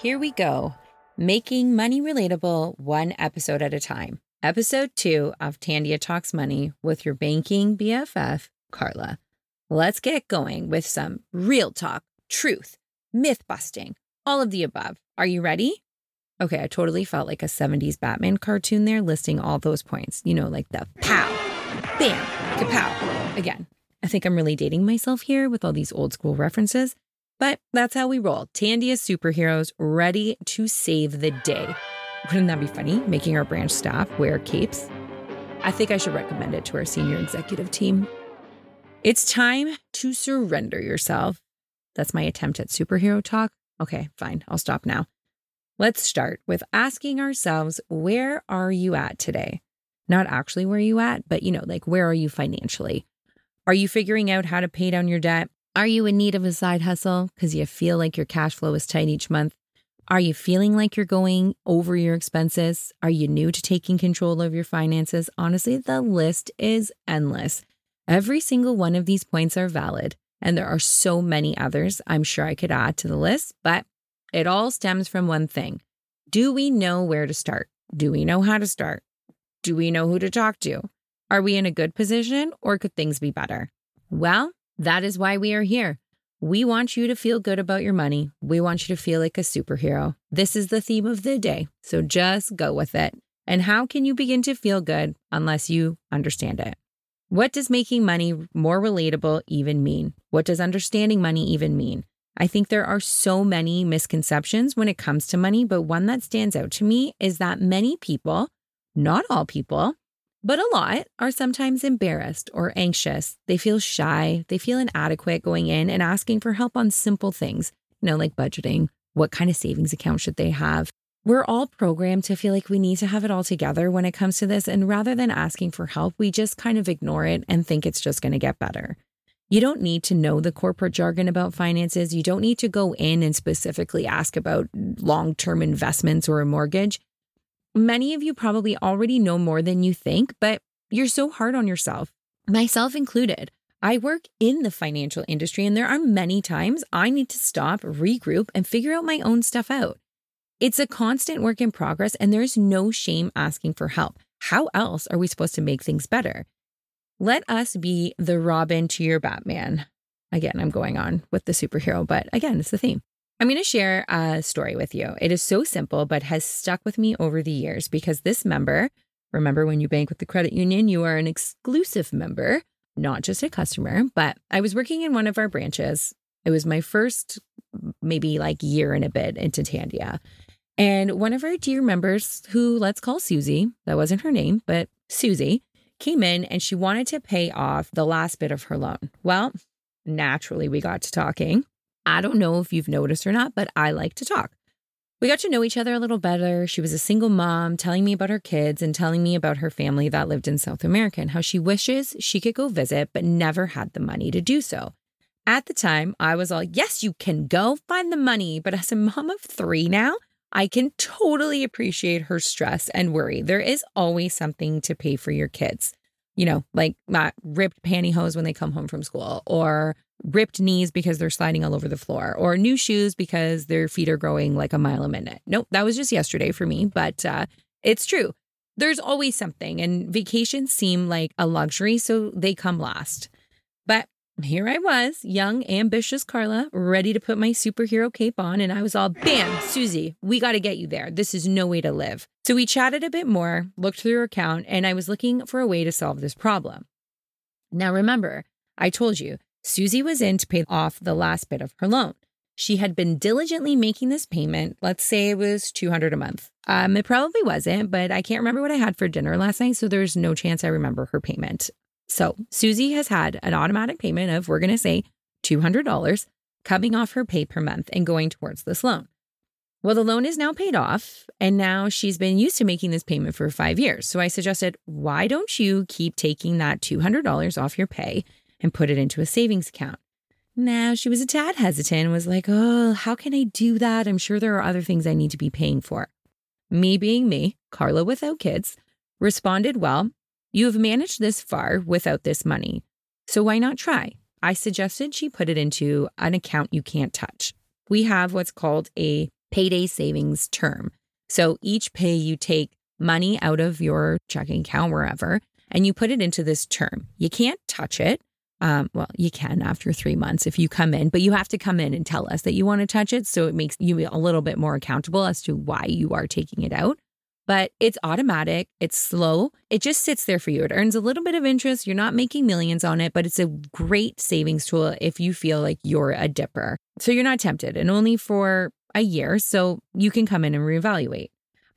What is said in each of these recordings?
Here we go, making money relatable one episode at a time. Episode two of Tandia Talks Money with your banking BFF, Carla. Let's get going with some real talk, truth, myth busting, all of the above. Are you ready? Okay, I totally felt like a 70s Batman cartoon there listing all those points. You know, like the pow, bam, kapow. Again, I think I'm really dating myself here with all these old school references. But that's how we roll. Tandia's superheroes ready to save the day. Wouldn't that be funny? Making our branch staff wear capes? I think I should recommend it to our senior executive team. It's time to surrender yourself. That's my attempt at superhero talk. Okay, fine. I'll stop now. Let's start with asking ourselves, where are you at today? Not actually where you at, but you know, like where are you financially? Are you figuring out how to pay down your debt? Are you in need of a side hustle because you feel like your cash flow is tight each month? Are you feeling like you're going over your expenses? Are you new to taking control of your finances? Honestly, the list is endless. Every single one of these points are valid, and there are so many others I'm sure I could add to the list, but it all stems from one thing. Do we know where to start? Do we know how to start? Do we know who to talk to? Are we in a good position or could things be better? Well, that is why we are here. We want you to feel good about your money. We want you to feel like a superhero. This is the theme of the day. So just go with it. And how can you begin to feel good unless you understand it? What does making money more relatable even mean? What does understanding money even mean? I think there are so many misconceptions when it comes to money, but one that stands out to me is that many people, not all people, but a lot are sometimes embarrassed or anxious. They feel shy, they feel inadequate going in and asking for help on simple things, you know, like budgeting. What kind of savings account should they have? We're all programmed to feel like we need to have it all together when it comes to this. And rather than asking for help, we just kind of ignore it and think it's just going to get better. You don't need to know the corporate jargon about finances. You don't need to go in and specifically ask about long term investments or a mortgage. Many of you probably already know more than you think, but you're so hard on yourself, myself included. I work in the financial industry, and there are many times I need to stop, regroup, and figure out my own stuff out. It's a constant work in progress, and there's no shame asking for help. How else are we supposed to make things better? Let us be the Robin to your Batman. Again, I'm going on with the superhero, but again, it's the theme. I'm going to share a story with you. It is so simple, but has stuck with me over the years because this member, remember when you bank with the credit union, you are an exclusive member, not just a customer. But I was working in one of our branches. It was my first, maybe like year and a bit into Tandia. And one of our dear members, who let's call Susie, that wasn't her name, but Susie, came in and she wanted to pay off the last bit of her loan. Well, naturally, we got to talking. I don't know if you've noticed or not, but I like to talk. We got to know each other a little better. She was a single mom, telling me about her kids and telling me about her family that lived in South America and how she wishes she could go visit, but never had the money to do so. At the time, I was all, yes, you can go find the money. But as a mom of three now, I can totally appreciate her stress and worry. There is always something to pay for your kids, you know, like not ripped pantyhose when they come home from school or ripped knees because they're sliding all over the floor, or new shoes because their feet are growing like a mile a minute. Nope, that was just yesterday for me, but uh, it's true. There's always something, and vacations seem like a luxury, so they come last. But here I was, young, ambitious Carla, ready to put my superhero cape on, and I was all, bam, Susie, we got to get you there. This is no way to live. So we chatted a bit more, looked through her account, and I was looking for a way to solve this problem. Now, remember, I told you Susie was in to pay off the last bit of her loan. She had been diligently making this payment. Let's say it was 200 a month. Um, it probably wasn't, but I can't remember what I had for dinner last night, so there's no chance I remember her payment. So Susie has had an automatic payment of, we're going to say, $200 coming off her pay per month and going towards this loan. Well, the loan is now paid off, and now she's been used to making this payment for five years. So I suggested, why don't you keep taking that $200 off your pay and put it into a savings account? Now she was a tad hesitant and was like, oh, how can I do that? I'm sure there are other things I need to be paying for. Me being me, Carla without kids, responded, well, you have managed this far without this money. So why not try? I suggested she put it into an account you can't touch. We have what's called a payday savings term. So each pay you take money out of your checking account wherever and you put it into this term. You can't touch it. Um, well, you can after three months if you come in, but you have to come in and tell us that you want to touch it. So it makes you a little bit more accountable as to why you are taking it out. But it's automatic, it's slow, it just sits there for you. It earns a little bit of interest. You're not making millions on it, but it's a great savings tool if you feel like you're a dipper. So you're not tempted and only for a year. So you can come in and reevaluate.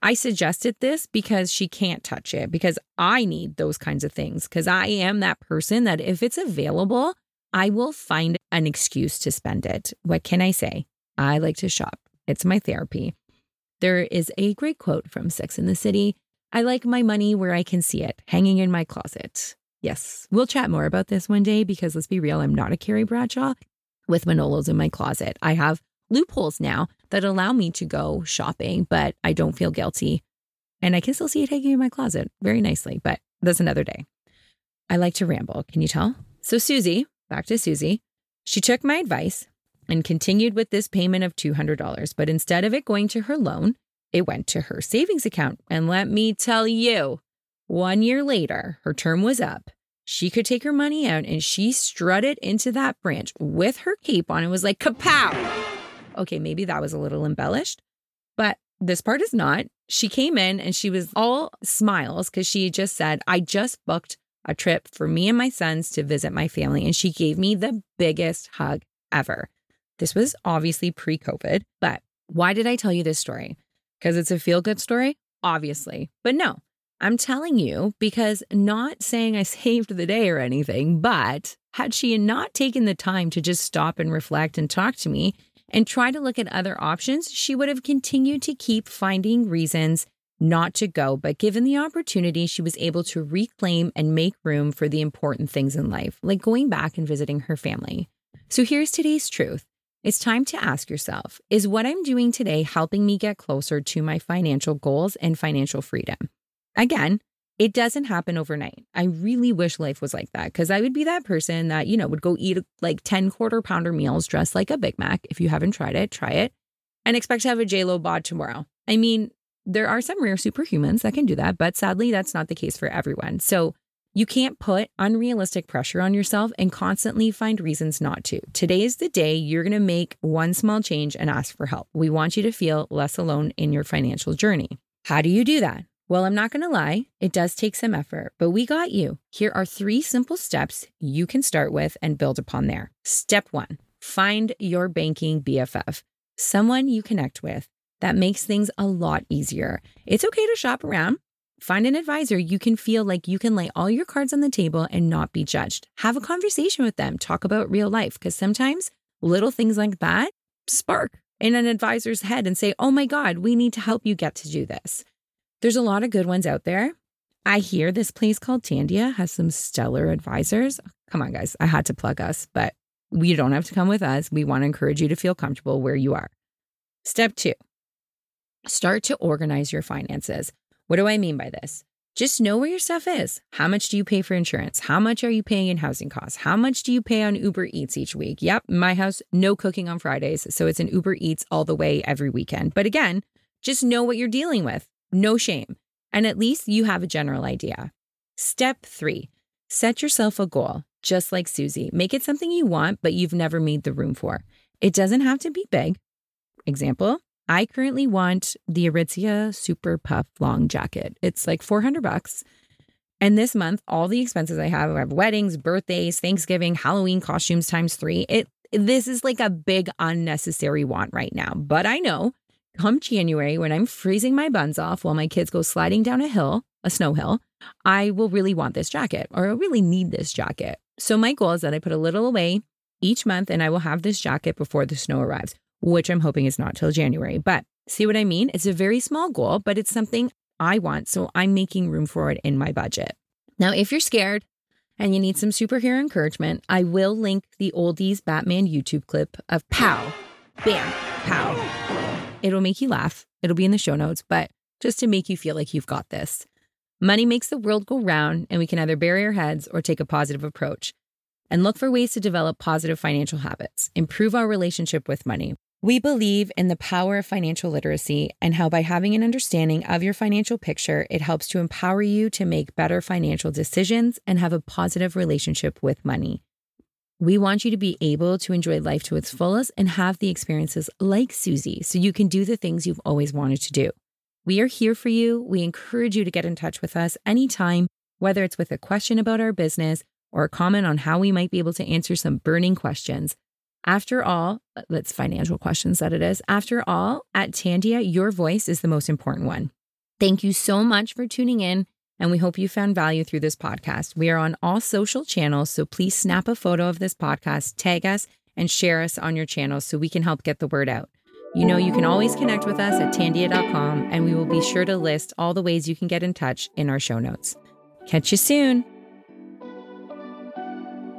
I suggested this because she can't touch it, because I need those kinds of things. Because I am that person that if it's available, I will find an excuse to spend it. What can I say? I like to shop, it's my therapy. There is a great quote from Sex and the City I like my money where I can see it, hanging in my closet. Yes, we'll chat more about this one day because let's be real, I'm not a Carrie Bradshaw with Manolos in my closet. I have loopholes now that allow me to go shopping, but I don't feel guilty. And I can still see it hanging in my closet very nicely, but that's another day. I like to ramble. Can you tell? So, Susie, back to Susie, she took my advice and continued with this payment of $200. But instead of it going to her loan, it went to her savings account. And let me tell you, one year later, her term was up. She could take her money out and she strutted into that branch with her cape on and was like, kapow! Okay, maybe that was a little embellished, but this part is not. She came in and she was all smiles because she just said, I just booked a trip for me and my sons to visit my family. And she gave me the biggest hug ever. This was obviously pre COVID, but why did I tell you this story? Because it's a feel good story? Obviously. But no, I'm telling you because not saying I saved the day or anything, but had she not taken the time to just stop and reflect and talk to me, and try to look at other options, she would have continued to keep finding reasons not to go. But given the opportunity, she was able to reclaim and make room for the important things in life, like going back and visiting her family. So here's today's truth. It's time to ask yourself Is what I'm doing today helping me get closer to my financial goals and financial freedom? Again, it doesn't happen overnight. I really wish life was like that because I would be that person that, you know, would go eat like 10 quarter pounder meals dressed like a Big Mac. If you haven't tried it, try it and expect to have a JLo bod tomorrow. I mean, there are some rare superhumans that can do that, but sadly, that's not the case for everyone. So you can't put unrealistic pressure on yourself and constantly find reasons not to. Today is the day you're going to make one small change and ask for help. We want you to feel less alone in your financial journey. How do you do that? Well, I'm not going to lie, it does take some effort, but we got you. Here are three simple steps you can start with and build upon there. Step one find your banking BFF, someone you connect with. That makes things a lot easier. It's okay to shop around. Find an advisor you can feel like you can lay all your cards on the table and not be judged. Have a conversation with them, talk about real life, because sometimes little things like that spark in an advisor's head and say, Oh my God, we need to help you get to do this. There's a lot of good ones out there. I hear this place called Tandia has some stellar advisors. Come on, guys, I had to plug us, but you don't have to come with us. We want to encourage you to feel comfortable where you are. Step two, start to organize your finances. What do I mean by this? Just know where your stuff is. How much do you pay for insurance? How much are you paying in housing costs? How much do you pay on Uber Eats each week? Yep, my house, no cooking on Fridays. So it's an Uber Eats all the way every weekend. But again, just know what you're dealing with. No shame. And at least you have a general idea. Step three set yourself a goal, just like Susie. Make it something you want, but you've never made the room for. It doesn't have to be big. Example, I currently want the Aritzia Super Puff long jacket. It's like 400 bucks. And this month, all the expenses I have, I have weddings, birthdays, Thanksgiving, Halloween costumes times three. It this is like a big unnecessary want right now. But I know come January, when I'm freezing my buns off while my kids go sliding down a hill, a snow hill, I will really want this jacket or I really need this jacket. So my goal is that I put a little away each month, and I will have this jacket before the snow arrives, which I'm hoping is not till January. But see what I mean? It's a very small goal, but it's something I want. So I'm making room for it in my budget. Now, if you're scared and you need some superhero encouragement, I will link the Oldies Batman YouTube clip of pow, bam, pow. It'll make you laugh. It'll be in the show notes, but just to make you feel like you've got this. Money makes the world go round, and we can either bury our heads or take a positive approach and look for ways to develop positive financial habits, improve our relationship with money. We believe in the power of financial literacy and how, by having an understanding of your financial picture, it helps to empower you to make better financial decisions and have a positive relationship with money. We want you to be able to enjoy life to its fullest and have the experiences like Susie so you can do the things you've always wanted to do. We are here for you. We encourage you to get in touch with us anytime, whether it's with a question about our business or a comment on how we might be able to answer some burning questions. After all, that's financial questions that it is. After all, at Tandia, your voice is the most important one. Thank you so much for tuning in, and we hope you found value through this podcast. We are on all social channels, so please snap a photo of this podcast, tag us, and share us on your channels so we can help get the word out. You know, you can always connect with us at tandia.com, and we will be sure to list all the ways you can get in touch in our show notes. Catch you soon.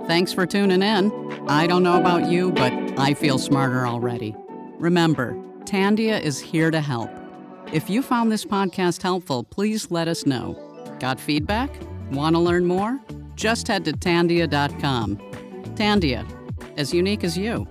Thanks for tuning in. I don't know about you, but I feel smarter already. Remember, Tandia is here to help. If you found this podcast helpful, please let us know. Got feedback? Want to learn more? Just head to tandia.com. Tandia, as unique as you.